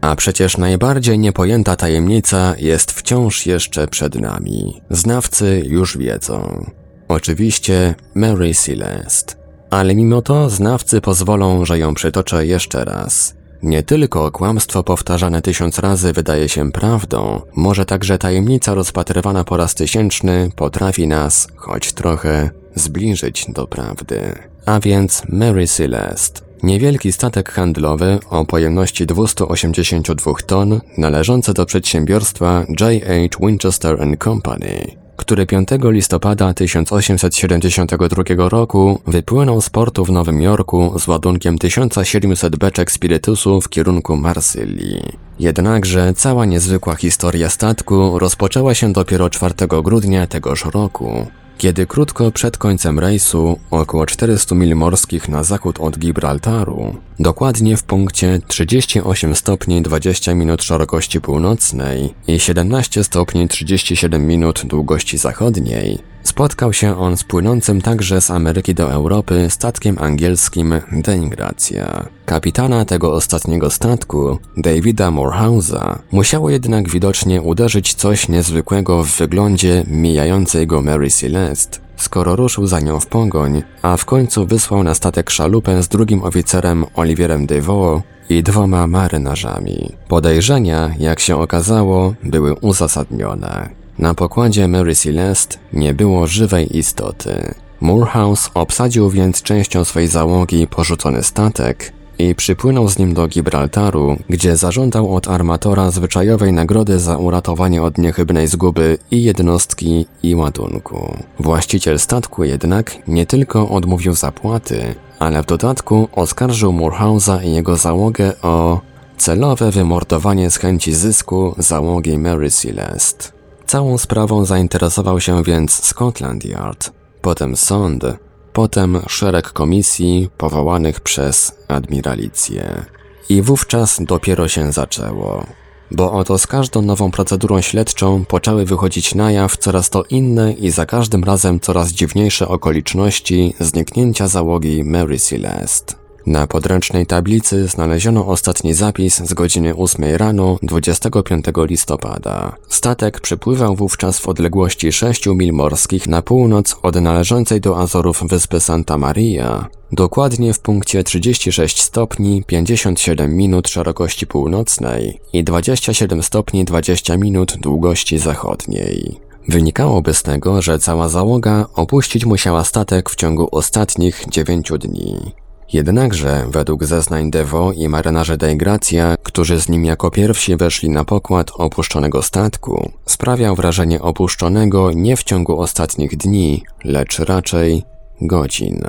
A przecież najbardziej niepojęta tajemnica jest wciąż jeszcze przed nami. Znawcy już wiedzą. Oczywiście Mary Celeste. Ale mimo to znawcy pozwolą, że ją przytoczę jeszcze raz. Nie tylko kłamstwo powtarzane tysiąc razy wydaje się prawdą, może także tajemnica rozpatrywana po raz tysięczny potrafi nas, choć trochę, zbliżyć do prawdy. A więc Mary Celeste. Niewielki statek handlowy o pojemności 282 ton, należący do przedsiębiorstwa J.H. Winchester Company, który 5 listopada 1872 roku wypłynął z portu w Nowym Jorku z ładunkiem 1700 beczek spirytusu w kierunku Marsylii. Jednakże cała niezwykła historia statku rozpoczęła się dopiero 4 grudnia tegoż roku, kiedy krótko przed końcem rejsu, około 400 mil morskich na zachód od Gibraltaru, dokładnie w punkcie 38 stopni 20 minut szerokości północnej i 17 stopni 37 minut długości zachodniej, spotkał się on z płynącym także z Ameryki do Europy statkiem angielskim Deingracja. Kapitana tego ostatniego statku, Davida Morehouse'a, musiało jednak widocznie uderzyć coś niezwykłego w wyglądzie mijającej go Mary Celeste, skoro ruszył za nią w pogoń, a w końcu wysłał na statek szalupę z drugim oficerem Oliwierem Deveau i dwoma marynarzami. Podejrzenia, jak się okazało, były uzasadnione. Na pokładzie Mary Celeste nie było żywej istoty. Moorhouse obsadził więc częścią swej załogi porzucony statek i przypłynął z nim do Gibraltaru, gdzie zażądał od armatora zwyczajowej nagrody za uratowanie od niechybnej zguby i jednostki i ładunku. Właściciel statku jednak nie tylko odmówił zapłaty, ale w dodatku oskarżył Moorhouse'a i jego załogę o celowe wymordowanie z chęci zysku załogi Mary Celeste. Całą sprawą zainteresował się więc Scotland Yard, potem sąd, potem szereg komisji powołanych przez admiralicję. I wówczas dopiero się zaczęło. Bo oto z każdą nową procedurą śledczą poczęły wychodzić na jaw coraz to inne i za każdym razem coraz dziwniejsze okoliczności zniknięcia załogi Mary Celeste. Na podręcznej tablicy znaleziono ostatni zapis z godziny 8 rano 25 listopada. Statek przypływał wówczas w odległości 6 mil morskich na północ od należącej do Azorów wyspy Santa Maria, dokładnie w punkcie 36 stopni 57 minut szerokości północnej i 27 stopni 20 minut długości zachodniej. Wynikałoby z tego, że cała załoga opuścić musiała statek w ciągu ostatnich 9 dni. Jednakże, według zeznań Devo i marynarze Deigracja, którzy z nim jako pierwsi weszli na pokład opuszczonego statku, sprawiał wrażenie opuszczonego nie w ciągu ostatnich dni, lecz raczej godzin.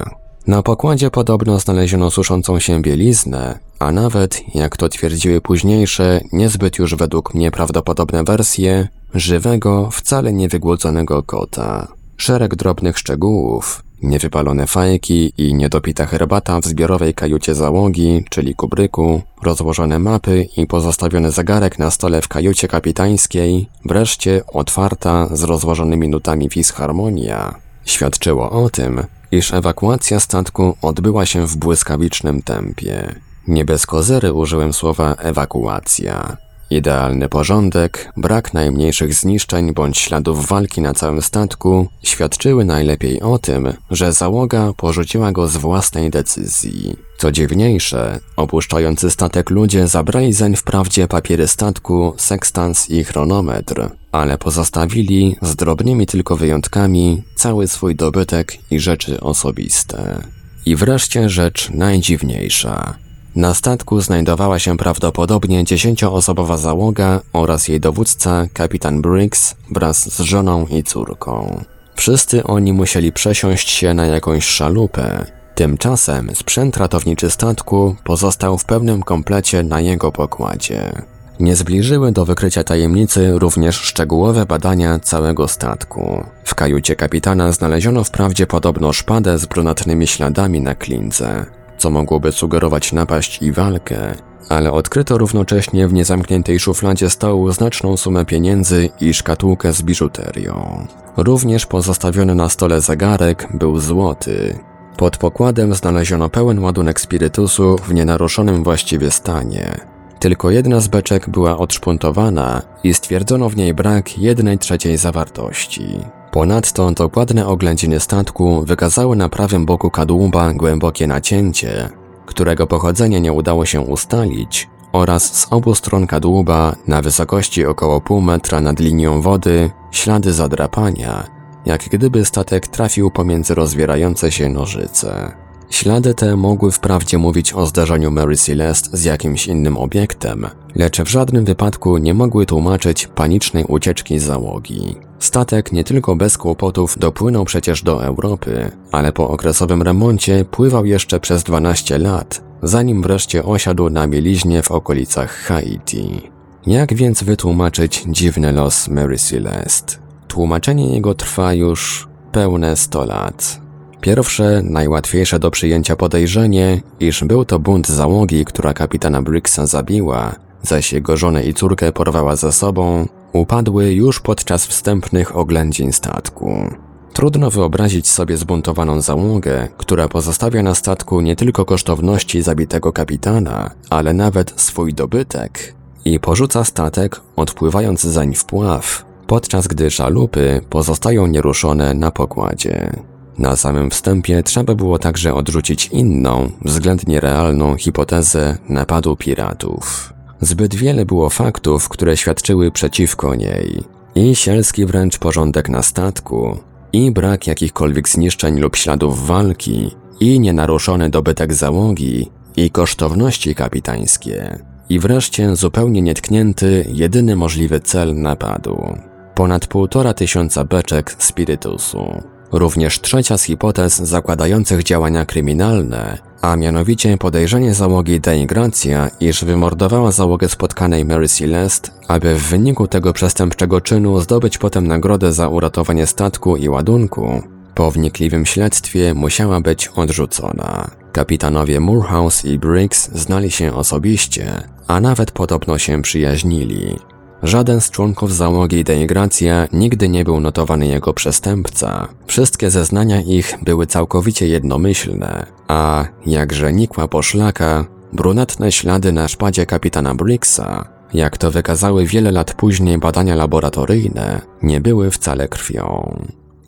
Na pokładzie podobno znaleziono suszącą się bieliznę, a nawet, jak to twierdziły późniejsze, niezbyt już według mnie prawdopodobne wersje, żywego, wcale niewygłodzonego kota. Szereg drobnych szczegółów, Niewypalone fajki i niedopita herbata w zbiorowej kajucie załogi, czyli kubryku, rozłożone mapy i pozostawiony zegarek na stole w kajucie kapitańskiej, wreszcie otwarta z rozłożonymi nutami fisharmonia, świadczyło o tym, iż ewakuacja statku odbyła się w błyskawicznym tempie. Nie bez kozery użyłem słowa ewakuacja. Idealny porządek, brak najmniejszych zniszczeń bądź śladów walki na całym statku świadczyły najlepiej o tym, że załoga porzuciła go z własnej decyzji. Co dziwniejsze, opuszczający statek ludzie zabrali zeń wprawdzie papiery statku, sekstans i chronometr, ale pozostawili, z drobnymi tylko wyjątkami, cały swój dobytek i rzeczy osobiste. I wreszcie rzecz najdziwniejsza. Na statku znajdowała się prawdopodobnie dziesięcioosobowa załoga oraz jej dowódca, kapitan Briggs, wraz z żoną i córką. Wszyscy oni musieli przesiąść się na jakąś szalupę. Tymczasem sprzęt ratowniczy statku pozostał w pełnym komplecie na jego pokładzie. Nie zbliżyły do wykrycia tajemnicy również szczegółowe badania całego statku. W kajucie kapitana znaleziono wprawdzie podobno szpadę z brunatnymi śladami na klindze, co mogłoby sugerować napaść i walkę, ale odkryto równocześnie w niezamkniętej szufladzie stołu znaczną sumę pieniędzy i szkatułkę z biżuterią. Również pozostawiony na stole zegarek był złoty. Pod pokładem znaleziono pełen ładunek spirytusu w nienaruszonym właściwie stanie. Tylko jedna z beczek była odszpuntowana i stwierdzono w niej brak jednej trzeciej zawartości. Ponadto dokładne oględziny statku wykazały na prawym boku kadłuba głębokie nacięcie, którego pochodzenie nie udało się ustalić, oraz z obu stron kadłuba na wysokości około pół metra nad linią wody ślady zadrapania, jak gdyby statek trafił pomiędzy rozwierające się nożyce. Ślady te mogły wprawdzie mówić o zdarzeniu Mary Celeste z jakimś innym obiektem, lecz w żadnym wypadku nie mogły tłumaczyć panicznej ucieczki załogi. Statek nie tylko bez kłopotów dopłynął przecież do Europy, ale po okresowym remoncie pływał jeszcze przez 12 lat, zanim wreszcie osiadł na mieliźnie w okolicach Haiti. Jak więc wytłumaczyć dziwny los Mary Celeste? Tłumaczenie jego trwa już pełne 100 lat. Pierwsze, najłatwiejsze do przyjęcia podejrzenie, iż był to bunt załogi, która kapitana Briggsa zabiła, zaś jego żonę i córkę porwała ze sobą, upadły już podczas wstępnych oględzin statku. Trudno wyobrazić sobie zbuntowaną załogę, która pozostawia na statku nie tylko kosztowności zabitego kapitana, ale nawet swój dobytek i porzuca statek, odpływając zań w pław, podczas gdy szalupy pozostają nieruszone na pokładzie. Na samym wstępie trzeba było także odrzucić inną, względnie realną hipotezę napadu piratów. Zbyt wiele było faktów, które świadczyły przeciwko niej. I sielski wręcz porządek na statku, i brak jakichkolwiek zniszczeń lub śladów walki, i nienaruszony dobytek załogi, i kosztowności kapitańskie, i wreszcie zupełnie nietknięty, jedyny możliwy cel napadu. Ponad półtora tysiąca beczek spirytusu. Również trzecia z hipotez zakładających działania kryminalne, a mianowicie podejrzenie załogi Deigracja, iż wymordowała załogę spotkanej Mary Celeste, aby w wyniku tego przestępczego czynu zdobyć potem nagrodę za uratowanie statku i ładunku, po wnikliwym śledztwie musiała być odrzucona. Kapitanowie Moorhouse i Briggs znali się osobiście, a nawet podobno się przyjaźnili. Żaden z członków załogi Deigracja nigdy nie był notowany jako przestępca. Wszystkie zeznania ich były całkowicie jednomyślne, a jakże nikła poszlaka, brunatne ślady na szpadzie kapitana Briggsa, jak to wykazały wiele lat później badania laboratoryjne, nie były wcale krwią.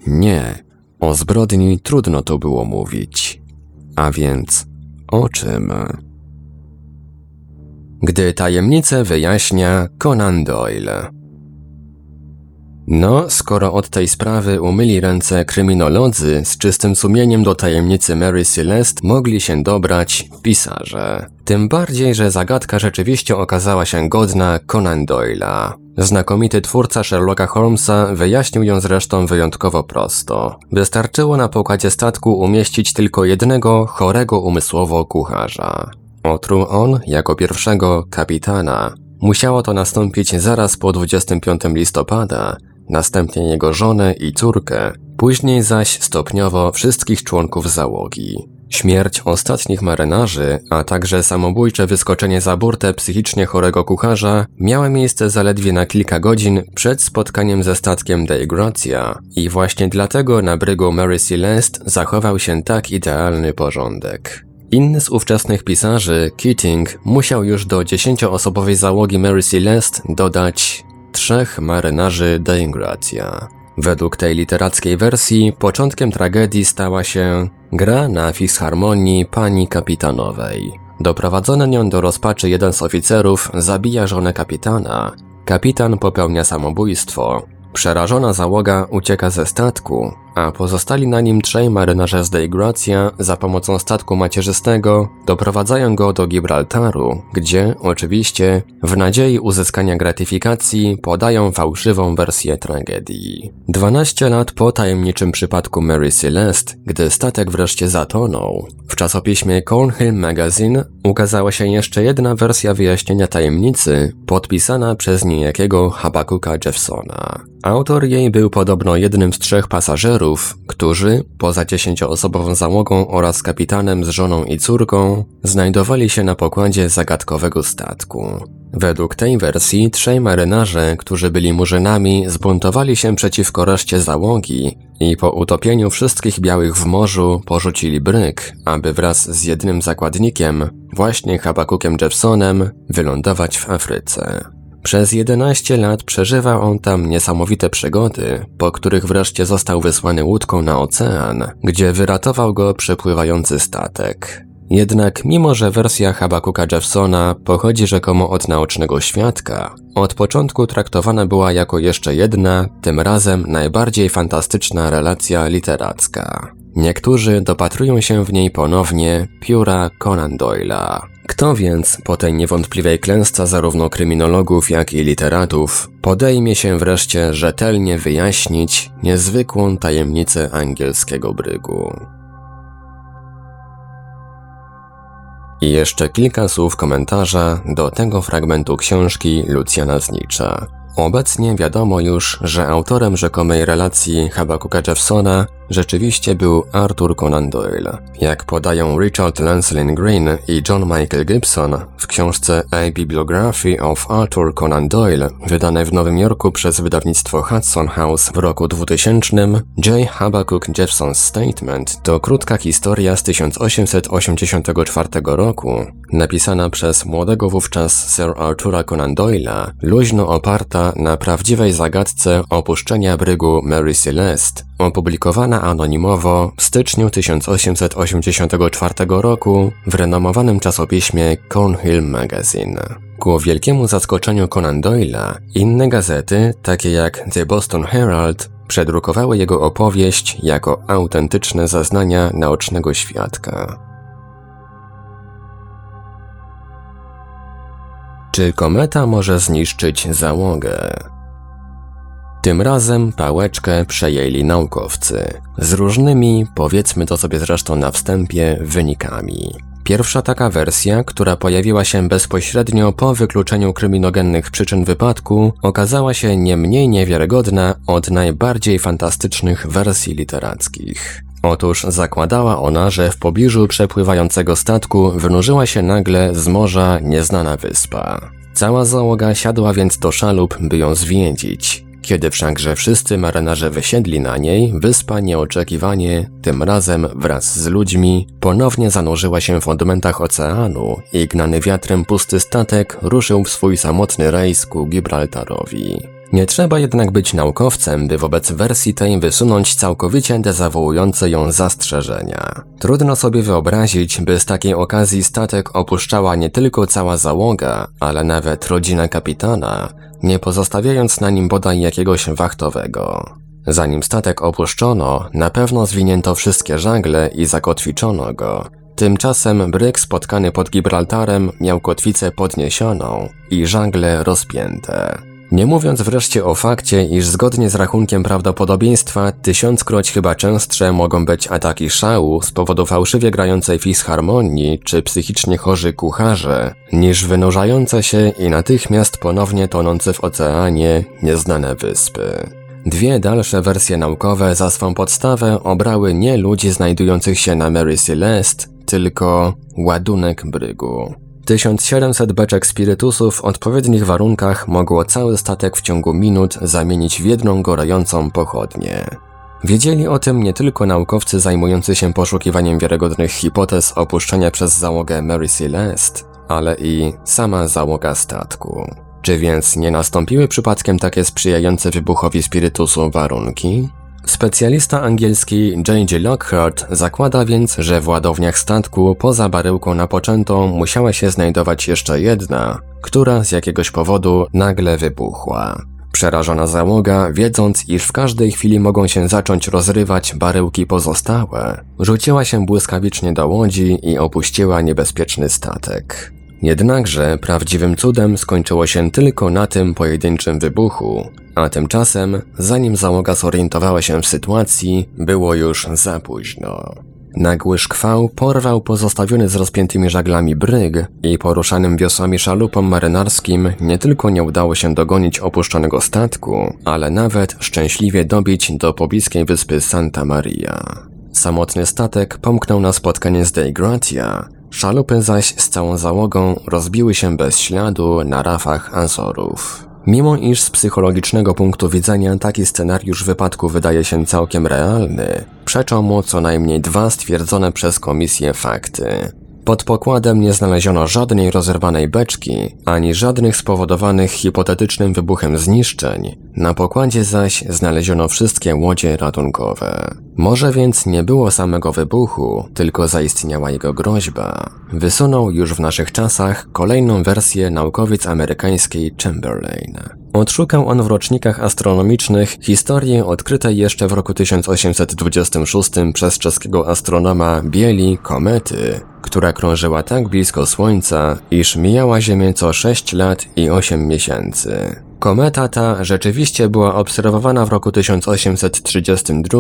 Nie, o zbrodni trudno tu było mówić. A więc o czym? Gdy tajemnicę wyjaśnia Conan Doyle. No, skoro od tej sprawy umyli ręce kryminolodzy, z czystym sumieniem do tajemnicy Mary Celeste mogli się dobrać pisarze. Tym bardziej, że zagadka rzeczywiście okazała się godna Conan Doyle'a. Znakomity twórca Sherlocka Holmesa wyjaśnił ją zresztą wyjątkowo prosto. Wystarczyło na pokładzie statku umieścić tylko jednego chorego umysłowo kucharza. Otruł on jako pierwszego kapitana. Musiało to nastąpić zaraz po 25 listopada, następnie jego żonę i córkę, później zaś stopniowo wszystkich członków załogi. Śmierć ostatnich marynarzy, a także samobójcze wyskoczenie za burtę psychicznie chorego kucharza miały miejsce zaledwie na kilka godzin przed spotkaniem ze statkiem Dei Grazia i właśnie dlatego na brygu Mary Celeste zachował się tak idealny porządek. Inny z ówczesnych pisarzy, Keating, musiał już do dziesięcioosobowej załogi Mary Celeste dodać trzech marynarzy Deingratia. Według tej literackiej wersji początkiem tragedii stała się gra na fisharmonii pani kapitanowej. Doprowadzony nią do rozpaczy jeden z oficerów zabija żonę kapitana. Kapitan popełnia samobójstwo. Przerażona załoga ucieka ze statku, a pozostali na nim trzej marynarze z Dei Gracia za pomocą statku macierzystego doprowadzają go do Gibraltaru, gdzie, oczywiście, w nadziei uzyskania gratyfikacji podają fałszywą wersję tragedii. 12 lat po tajemniczym przypadku Mary Celeste, gdy statek wreszcie zatonął, w czasopiśmie Cornhill Magazine ukazała się jeszcze jedna wersja wyjaśnienia tajemnicy, podpisana przez niejakiego Habakuka Jeffsona. Autor jej był podobno jednym z trzech pasażerów, którzy, poza dziesięcioosobową załogą oraz kapitanem z żoną i córką, znajdowali się na pokładzie zagadkowego statku. Według tej wersji trzej marynarze, którzy byli murzynami, zbuntowali się przeciwko reszcie załogi i po utopieniu wszystkich białych w morzu porzucili bryk, aby wraz z jednym zakładnikiem, właśnie Habakukiem Jeffsonem, wylądować w Afryce. Przez 11 lat przeżywał on tam niesamowite przygody, po których wreszcie został wysłany łódką na ocean, gdzie wyratował go przepływający statek. Jednak mimo, że wersja Habakuka Jeffsona pochodzi rzekomo od naocznego świadka, od początku traktowana była jako jeszcze jedna, tym razem najbardziej fantastyczna relacja literacka. Niektórzy dopatrują się w niej ponownie pióra Conan Doyle'a. Kto więc po tej niewątpliwej klęsce zarówno kryminologów, jak i literatów podejmie się wreszcie rzetelnie wyjaśnić niezwykłą tajemnicę angielskiego brygu? I jeszcze kilka słów komentarza do tego fragmentu książki Lucjana Znicza. Obecnie wiadomo już, że autorem rzekomej relacji Habakuka Jeffsona rzeczywiście był Arthur Conan Doyle. Jak podają Richard Lancelin Green i John Michael Gibson w książce A Bibliography of Arthur Conan Doyle, wydanej w Nowym Jorku przez wydawnictwo Hudson House w roku 2000, J. Habakkuk Jeffson's Statement to krótka historia z 1884 roku, napisana przez młodego wówczas Sir Artura Conan Doyle'a, luźno oparta na prawdziwej zagadce opuszczenia brygu Mary Celeste, opublikowana anonimowo w styczniu 1884 roku w renomowanym czasopiśmie Cornhill Magazine. Ku wielkiemu zaskoczeniu Conan Doyle'a, inne gazety, takie jak The Boston Herald, przedrukowały jego opowieść jako autentyczne zeznania naocznego świadka. Czy kometa może zniszczyć załogę? Tym razem pałeczkę przejęli naukowcy, z różnymi, powiedzmy to sobie zresztą na wstępie, wynikami. Pierwsza taka wersja, która pojawiła się bezpośrednio po wykluczeniu kryminogennych przyczyn wypadku, okazała się nie mniej niewiarygodna od najbardziej fantastycznych wersji literackich. Otóż zakładała ona, że w pobliżu przepływającego statku wynurzyła się nagle z morza nieznana wyspa. Cała załoga siadła więc do szalup, by ją zwiedzić. Kiedy wszakże wszyscy marynarze wysiedli na niej, wyspa nieoczekiwanie, tym razem wraz z ludźmi, ponownie zanurzyła się w odmętach oceanu i gnany wiatrem pusty statek ruszył w swój samotny rejs ku Gibraltarowi. Nie trzeba jednak być naukowcem, by wobec wersji tej wysunąć całkowicie dezawuujące ją zastrzeżenia. Trudno sobie wyobrazić, by z takiej okazji statek opuszczała nie tylko cała załoga, ale nawet rodzina kapitana, nie pozostawiając na nim bodaj jakiegoś wachtowego. Zanim statek opuszczono, na pewno zwinięto wszystkie żagle i zakotwiczono go. Tymczasem bryk spotkany pod Gibraltarem miał kotwicę podniesioną i żagle rozpięte. Nie mówiąc wreszcie o fakcie, iż zgodnie z rachunkiem prawdopodobieństwa tysiąckroć chyba częstsze mogą być ataki szału z powodu fałszywie grającej fisharmonii czy psychicznie chorzy kucharze, niż wynurzające się i natychmiast ponownie tonące w oceanie nieznane wyspy. Dwie dalsze wersje naukowe za swą podstawę obrały nie ludzi znajdujących się na Mary Celeste, tylko ładunek brygu. 1700 beczek spirytusu w odpowiednich warunkach mogło cały statek w ciągu minut zamienić w jedną gorącą pochodnię. Wiedzieli o tym nie tylko naukowcy zajmujący się poszukiwaniem wiarygodnych hipotez opuszczenia przez załogę Mary Celeste, ale i sama załoga statku. Czy więc nie nastąpiły przypadkiem takie sprzyjające wybuchowi spirytusu warunki? Specjalista angielski J.J. Lockhart zakłada więc, że w ładowniach statku poza baryłką napoczętą musiała się znajdować jeszcze jedna, która z jakiegoś powodu nagle wybuchła. Przerażona załoga, wiedząc, iż w każdej chwili mogą się zacząć rozrywać baryłki pozostałe, rzuciła się błyskawicznie do łodzi i opuściła niebezpieczny statek. Jednakże prawdziwym cudem skończyło się tylko na tym pojedynczym wybuchu, a tymczasem, zanim załoga zorientowała się w sytuacji, było już za późno. Nagły szkwał porwał pozostawiony z rozpiętymi żaglami bryg i poruszanym wiosłami szalupom marynarskim nie tylko nie udało się dogonić opuszczonego statku, ale nawet szczęśliwie dobić do pobliskiej wyspy Santa Maria. Samotny statek pomknął na spotkanie z Dei Gratia, szalupy zaś z całą załogą rozbiły się bez śladu na rafach Azorów. Mimo iż z psychologicznego punktu widzenia taki scenariusz wypadku wydaje się całkiem realny, przeczą mu co najmniej dwa stwierdzone przez komisję fakty. Pod pokładem nie znaleziono żadnej rozerwanej beczki, ani żadnych spowodowanych hipotetycznym wybuchem zniszczeń, na pokładzie zaś znaleziono wszystkie łodzie ratunkowe. Może więc nie było samego wybuchu, tylko zaistniała jego groźba. Wysunął już w naszych czasach kolejną wersję naukowiec amerykańskiej Chamberlain. Odszukał on w rocznikach astronomicznych historię odkrytej jeszcze w roku 1826 przez czeskiego astronoma Bieli komety, która krążyła tak blisko Słońca, iż mijała Ziemię co 6 lat i 8 miesięcy. Kometa ta rzeczywiście była obserwowana w roku 1832.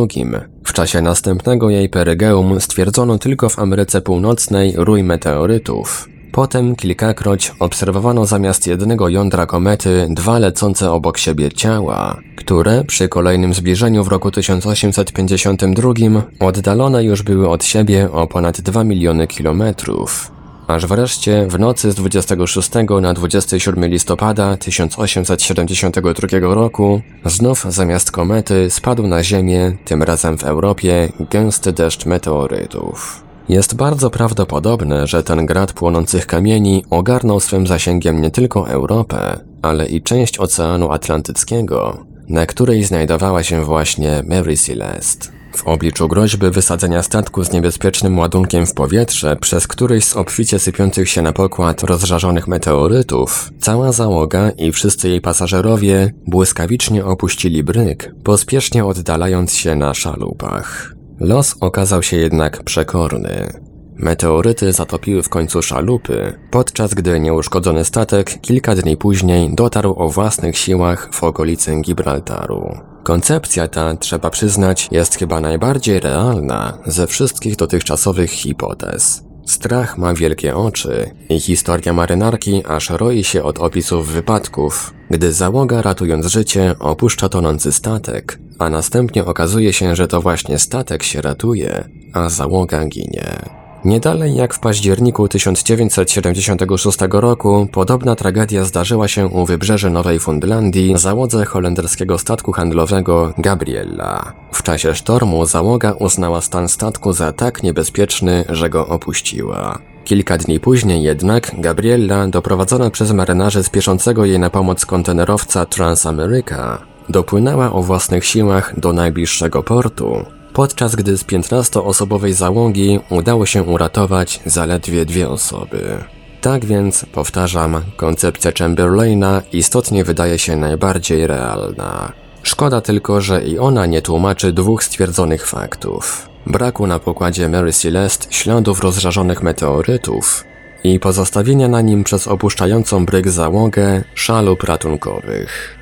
W czasie następnego jej perygeum stwierdzono tylko w Ameryce Północnej rój meteorytów. Potem kilkakroć obserwowano zamiast jednego jądra komety dwa lecące obok siebie ciała, które przy kolejnym zbliżeniu w roku 1852 oddalone już były od siebie o ponad 2 miliony kilometrów. Aż wreszcie w nocy z 26 na 27 listopada 1872 roku znów zamiast komety spadł na Ziemię, tym razem w Europie, gęsty deszcz meteorytów. Jest bardzo prawdopodobne, że ten grad płonących kamieni ogarnął swym zasięgiem nie tylko Europę, ale i część Oceanu Atlantyckiego, na której znajdowała się właśnie Mary Celeste. W obliczu groźby wysadzenia statku z niebezpiecznym ładunkiem w powietrze przez któryś z obficie sypiących się na pokład rozżarzonych meteorytów, cała załoga i wszyscy jej pasażerowie błyskawicznie opuścili bryk, pospiesznie oddalając się na szalupach. Los okazał się jednak przekorny. Meteoryty zatopiły w końcu szalupy, podczas gdy nieuszkodzony statek kilka dni później dotarł o własnych siłach w okolicy Gibraltaru. Koncepcja ta, trzeba przyznać, jest chyba najbardziej realna ze wszystkich dotychczasowych hipotez. Strach ma wielkie oczy i historia marynarki aż roi się od opisów wypadków, gdy załoga ratując życie opuszcza tonący statek, a następnie okazuje się, że to właśnie statek się ratuje, a załoga ginie. Nie dalej jak w październiku 1976 roku podobna tragedia zdarzyła się u wybrzeży Nowej Fundlandii załodze holenderskiego statku handlowego Gabriella. W czasie sztormu załoga uznała stan statku za tak niebezpieczny, że go opuściła. Kilka dni później jednak Gabriella, doprowadzona przez marynarzy spieszącego jej na pomoc kontenerowca Transamerica, dopłynęła o własnych siłach do najbliższego portu, podczas gdy z 15-osobowej załogi udało się uratować zaledwie dwie osoby. Tak więc, powtarzam, koncepcja Chamberlaina istotnie wydaje się najbardziej realna. Szkoda tylko, że i ona nie tłumaczy dwóch stwierdzonych faktów. Braku na pokładzie Mary Celeste śladów rozżarzonych meteorytów i pozostawienia na nim przez opuszczającą bryg załogę szalup ratunkowych.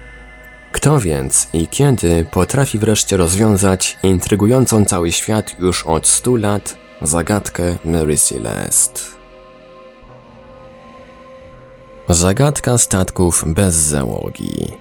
Kto więc i kiedy potrafi wreszcie rozwiązać intrygującą cały świat już od stu lat zagadkę Mary Celeste? Zagadka statków bez załogi.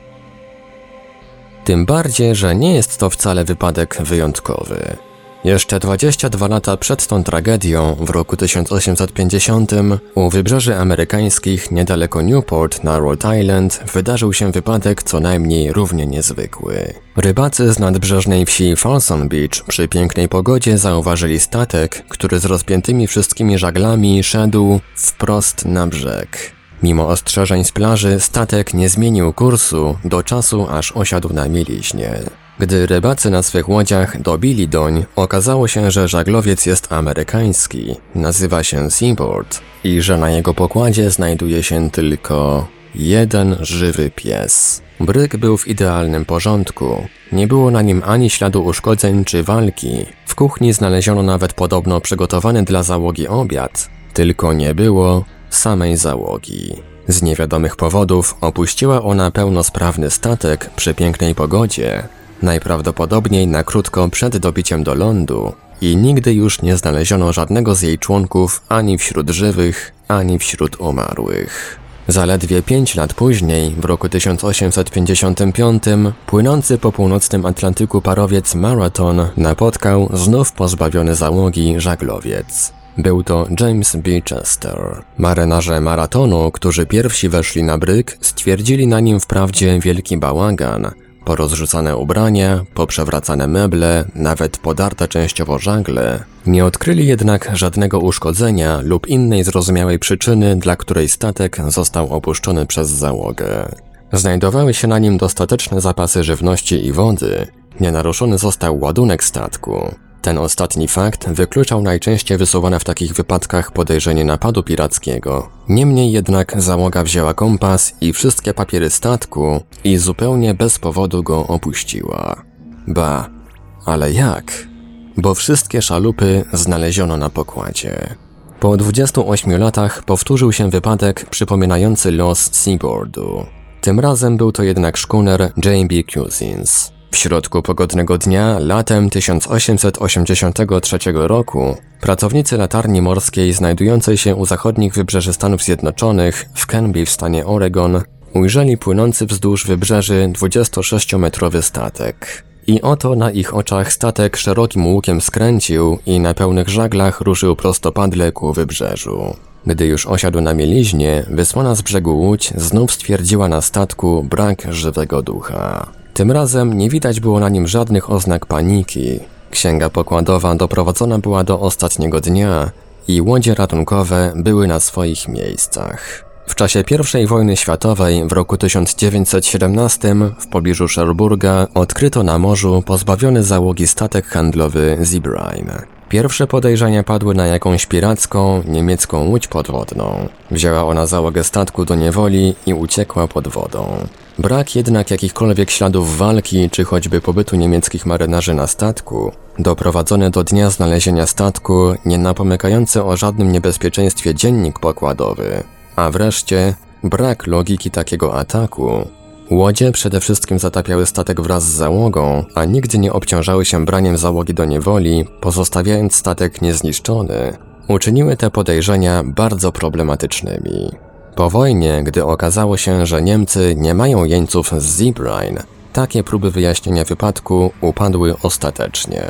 Tym bardziej, że nie jest to wcale wypadek wyjątkowy. Jeszcze 22 lata przed tą tragedią, w roku 1850, u wybrzeży amerykańskich niedaleko Newport na Rhode Island wydarzył się wypadek co najmniej równie niezwykły. Rybacy z nadbrzeżnej wsi Folsom Beach przy pięknej pogodzie zauważyli statek, który z rozpiętymi wszystkimi żaglami szedł wprost na brzeg. Mimo ostrzeżeń z plaży, statek nie zmienił kursu do czasu, aż osiadł na mieliźnie. Gdy rybacy na swych łodziach dobili doń, okazało się, że żaglowiec jest amerykański, nazywa się Seaboard i że na jego pokładzie znajduje się tylko jeden żywy pies. Bryk był w idealnym porządku. Nie było na nim ani śladu uszkodzeń czy walki. W kuchni znaleziono nawet podobno przygotowany dla załogi obiad. Tylko nie było samej załogi. Z niewiadomych powodów opuściła ona pełnosprawny statek przy pięknej pogodzie, najprawdopodobniej na krótko przed dobiciem do lądu i nigdy już nie znaleziono żadnego z jej członków ani wśród żywych, ani wśród umarłych. Zaledwie pięć lat później, w roku 1855, płynący po północnym Atlantyku parowiec Marathon napotkał znów pozbawiony załogi żaglowiec. Był to James B. Chester. Marynarze maratonu, którzy pierwsi weszli na bryk, stwierdzili na nim wprawdzie wielki bałagan, porozrzucane ubrania, poprzewracane meble, nawet podarte częściowo żagle. Nie odkryli jednak żadnego uszkodzenia lub innej zrozumiałej przyczyny, dla której statek został opuszczony przez załogę. Znajdowały się na nim dostateczne zapasy żywności i wody. Nienaruszony został ładunek statku. Ten ostatni fakt wykluczał najczęściej wysuwane w takich wypadkach podejrzenie napadu pirackiego. Niemniej jednak załoga wzięła kompas i wszystkie papiery statku i zupełnie bez powodu go opuściła. Ba, ale jak? Bo wszystkie szalupy znaleziono na pokładzie. Po 28 latach powtórzył się wypadek przypominający los Seaboardu. Tym razem był to jednak szkuner J.B. Cousins. W środku pogodnego dnia, latem 1883 roku, pracownicy latarni morskiej znajdującej się u zachodnich wybrzeży Stanów Zjednoczonych w Canby w stanie Oregon ujrzeli płynący wzdłuż wybrzeży 26-metrowy statek. I oto na ich oczach statek szerokim łukiem skręcił i na pełnych żaglach ruszył prostopadle ku wybrzeżu. Gdy już osiadł na mieliźnie, wysłana z brzegu łódź znów stwierdziła na statku brak żywego ducha. Tym razem nie widać było na nim żadnych oznak paniki. Księga pokładowa doprowadzona była do ostatniego dnia i łodzie ratunkowe były na swoich miejscach. W czasie I wojny światowej w roku 1917 w pobliżu Cherburga odkryto na morzu pozbawiony załogi statek handlowy Zeebrine. Pierwsze podejrzenia padły na jakąś piracką, niemiecką łódź podwodną. Wzięła ona załogę statku do niewoli i uciekła pod wodą. Brak jednak jakichkolwiek śladów walki czy choćby pobytu niemieckich marynarzy na statku, doprowadzony do dnia znalezienia statku, nie napomykający o żadnym niebezpieczeństwie dziennik pokładowy, a wreszcie brak logiki takiego ataku. Łodzie przede wszystkim zatapiały statek wraz z załogą, a nigdy nie obciążały się braniem załogi do niewoli, pozostawiając statek niezniszczony. Uczyniły te podejrzenia bardzo problematycznymi. Po wojnie, gdy okazało się, że Niemcy nie mają jeńców z Zeebrine, takie próby wyjaśnienia wypadku upadły ostatecznie.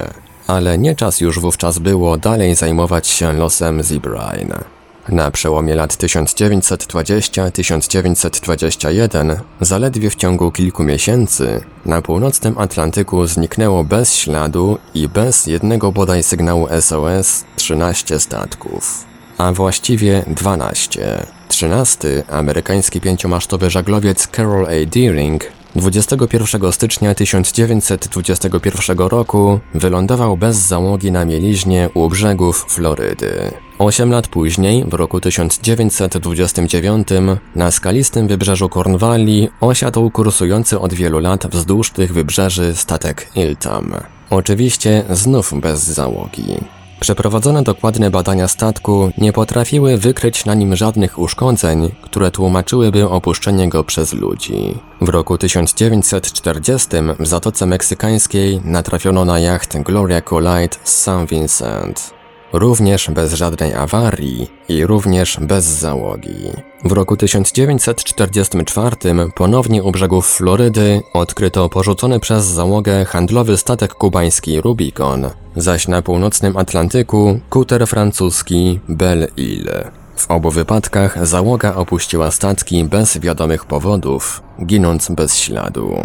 Ale nie czas już wówczas było dalej zajmować się losem Zeebrine. Na przełomie lat 1920-1921, zaledwie w ciągu kilku miesięcy, na północnym Atlantyku zniknęło bez śladu i bez jednego bodaj sygnału SOS 13 statków, a właściwie 12. 13. amerykański pięciomasztowy żaglowiec Carol A. Deering 21 stycznia 1921 roku wylądował bez załogi na mieliźnie u brzegów Florydy. Osiem lat później, w roku 1929, na skalistym wybrzeżu Cornwalli osiadł kursujący od wielu lat wzdłuż tych wybrzeży statek Iltam. Oczywiście znów bez załogi. Przeprowadzone dokładne badania statku nie potrafiły wykryć na nim żadnych uszkodzeń, które tłumaczyłyby opuszczenie go przez ludzi. W roku 1940 w Zatoce Meksykańskiej natrafiono na jacht Gloria Collide z St. Vincent również bez żadnej awarii i również bez załogi. W roku 1944 ponownie u brzegów Florydy odkryto porzucony przez załogę handlowy statek kubański Rubicon, zaś na północnym Atlantyku kuter francuski Belle Ile. W obu wypadkach załoga opuściła statki bez wiadomych powodów, ginąc bez śladu.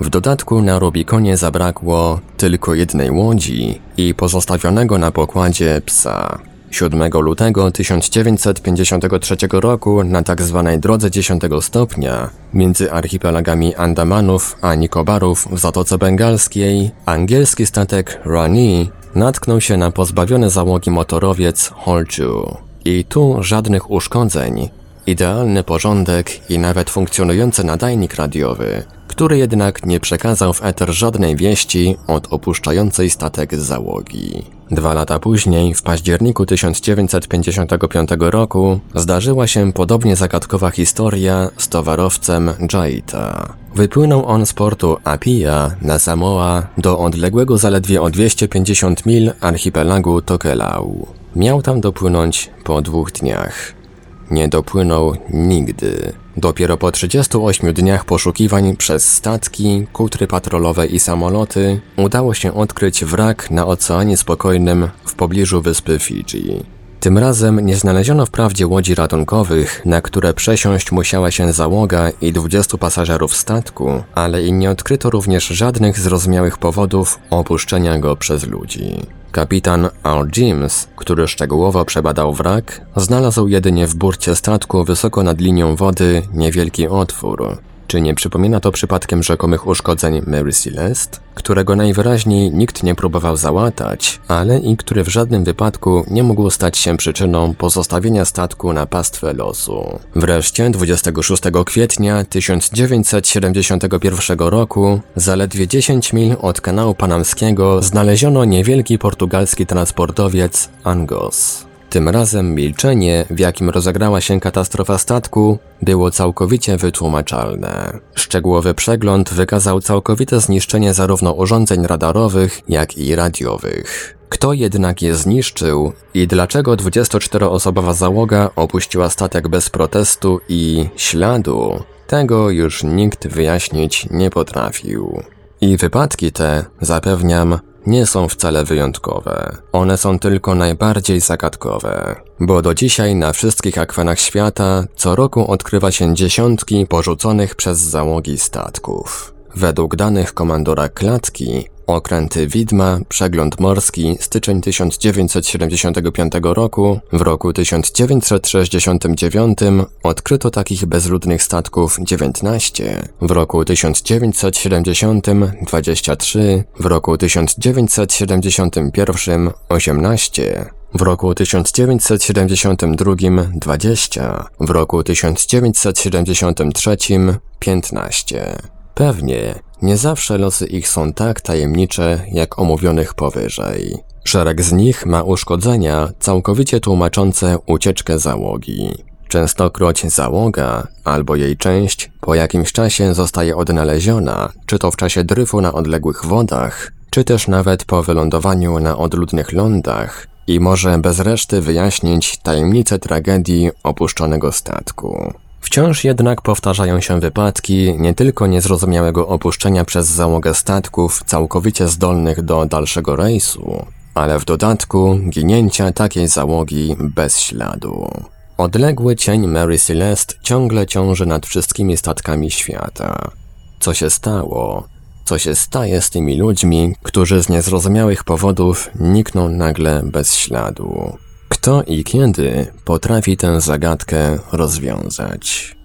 W dodatku na Rubikonie zabrakło tylko jednej łodzi i pozostawionego na pokładzie psa. 7 lutego 1953 roku na tzw. Tak drodze 10 stopnia między archipelagami Andamanów a Nikobarów w Zatoce Bengalskiej angielski statek Rani natknął się na pozbawiony załogi motorowiec Holchu. I tu żadnych uszkodzeń, idealny porządek i nawet funkcjonujący nadajnik radiowy, który jednak nie przekazał w eter żadnej wieści od opuszczającej statek załogi. Dwa lata później, w październiku 1955 roku, zdarzyła się podobnie zagadkowa historia z towarowcem Jaita. Wypłynął on z portu Apia na Samoa do odległego zaledwie o 250 mil archipelagu Tokelau. Miał tam dopłynąć po dwóch dniach. Nie dopłynął nigdy. Dopiero po 38 dniach poszukiwań przez statki, kutry patrolowe i samoloty udało się odkryć wrak na Oceanie Spokojnym w pobliżu wyspy Fidżi. Tym razem nie znaleziono wprawdzie łodzi ratunkowych, na które przesiąść musiała się załoga i 20 pasażerów statku, ale i nie odkryto również żadnych zrozumiałych powodów opuszczenia go przez ludzi. Kapitan R. James, który szczegółowo przebadał wrak, znalazł jedynie w burcie statku wysoko nad linią wody niewielki otwór, czy nie przypomina to przypadkiem rzekomych uszkodzeń Mary Celeste, którego najwyraźniej nikt nie próbował załatać, ale i który w żadnym wypadku nie mógł stać się przyczyną pozostawienia statku na pastwę losu. Wreszcie 26 kwietnia 1971 roku, zaledwie 10 mil od kanału panamskiego, znaleziono niewielki portugalski transportowiec Angos. Tym razem milczenie, w jakim rozegrała się katastrofa statku, było całkowicie wytłumaczalne. Szczegółowy przegląd wykazał całkowite zniszczenie zarówno urządzeń radarowych, jak i radiowych. Kto jednak je zniszczył i dlaczego 24-osobowa załoga opuściła statek bez protestu i śladu, tego już nikt wyjaśnić nie potrafił. I wypadki te, zapewniam, nie są wcale wyjątkowe. One są tylko najbardziej zagadkowe. Bo do dzisiaj na wszystkich akwenach świata co roku odkrywa się dziesiątki porzuconych przez załogi statków. Według danych komandora Klatki, Okręty Widma, Przegląd Morski, styczeń 1975 roku, w roku 1969 odkryto takich bezludnych statków 19, w roku 1970 23, w roku 1971 18, w roku 1972 20, w roku 1973 15. Pewnie nie zawsze losy ich są tak tajemnicze, jak omówionych powyżej. Szereg z nich ma uszkodzenia całkowicie tłumaczące ucieczkę załogi. Częstokroć załoga albo jej część po jakimś czasie zostaje odnaleziona, czy to w czasie dryfu na odległych wodach, czy też nawet po wylądowaniu na odludnych lądach i może bez reszty wyjaśnić tajemnicę tragedii opuszczonego statku. Wciąż jednak powtarzają się wypadki nie tylko niezrozumiałego opuszczenia przez załogę statków całkowicie zdolnych do dalszego rejsu, ale w dodatku ginięcia takiej załogi bez śladu. Odległy cień Mary Celeste ciągle ciąży nad wszystkimi statkami świata. Co się stało? Co się staje z tymi ludźmi, którzy z niezrozumiałych powodów nikną nagle bez śladu? Kto i kiedy potrafi tę zagadkę rozwiązać?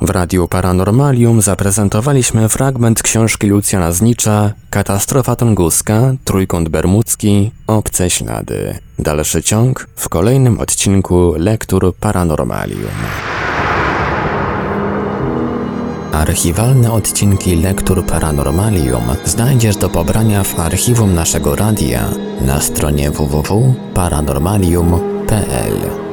W Radiu Paranormalium zaprezentowaliśmy fragment książki Lucjana Znicza Katastrofa Tunguska, Trójkąt Bermudzki, Obce Ślady. Dalszy ciąg w kolejnym odcinku Lektur Paranormalium. Archiwalne odcinki Lektur Paranormalium znajdziesz do pobrania w archiwum naszego radia na stronie www.paranormalium.pl.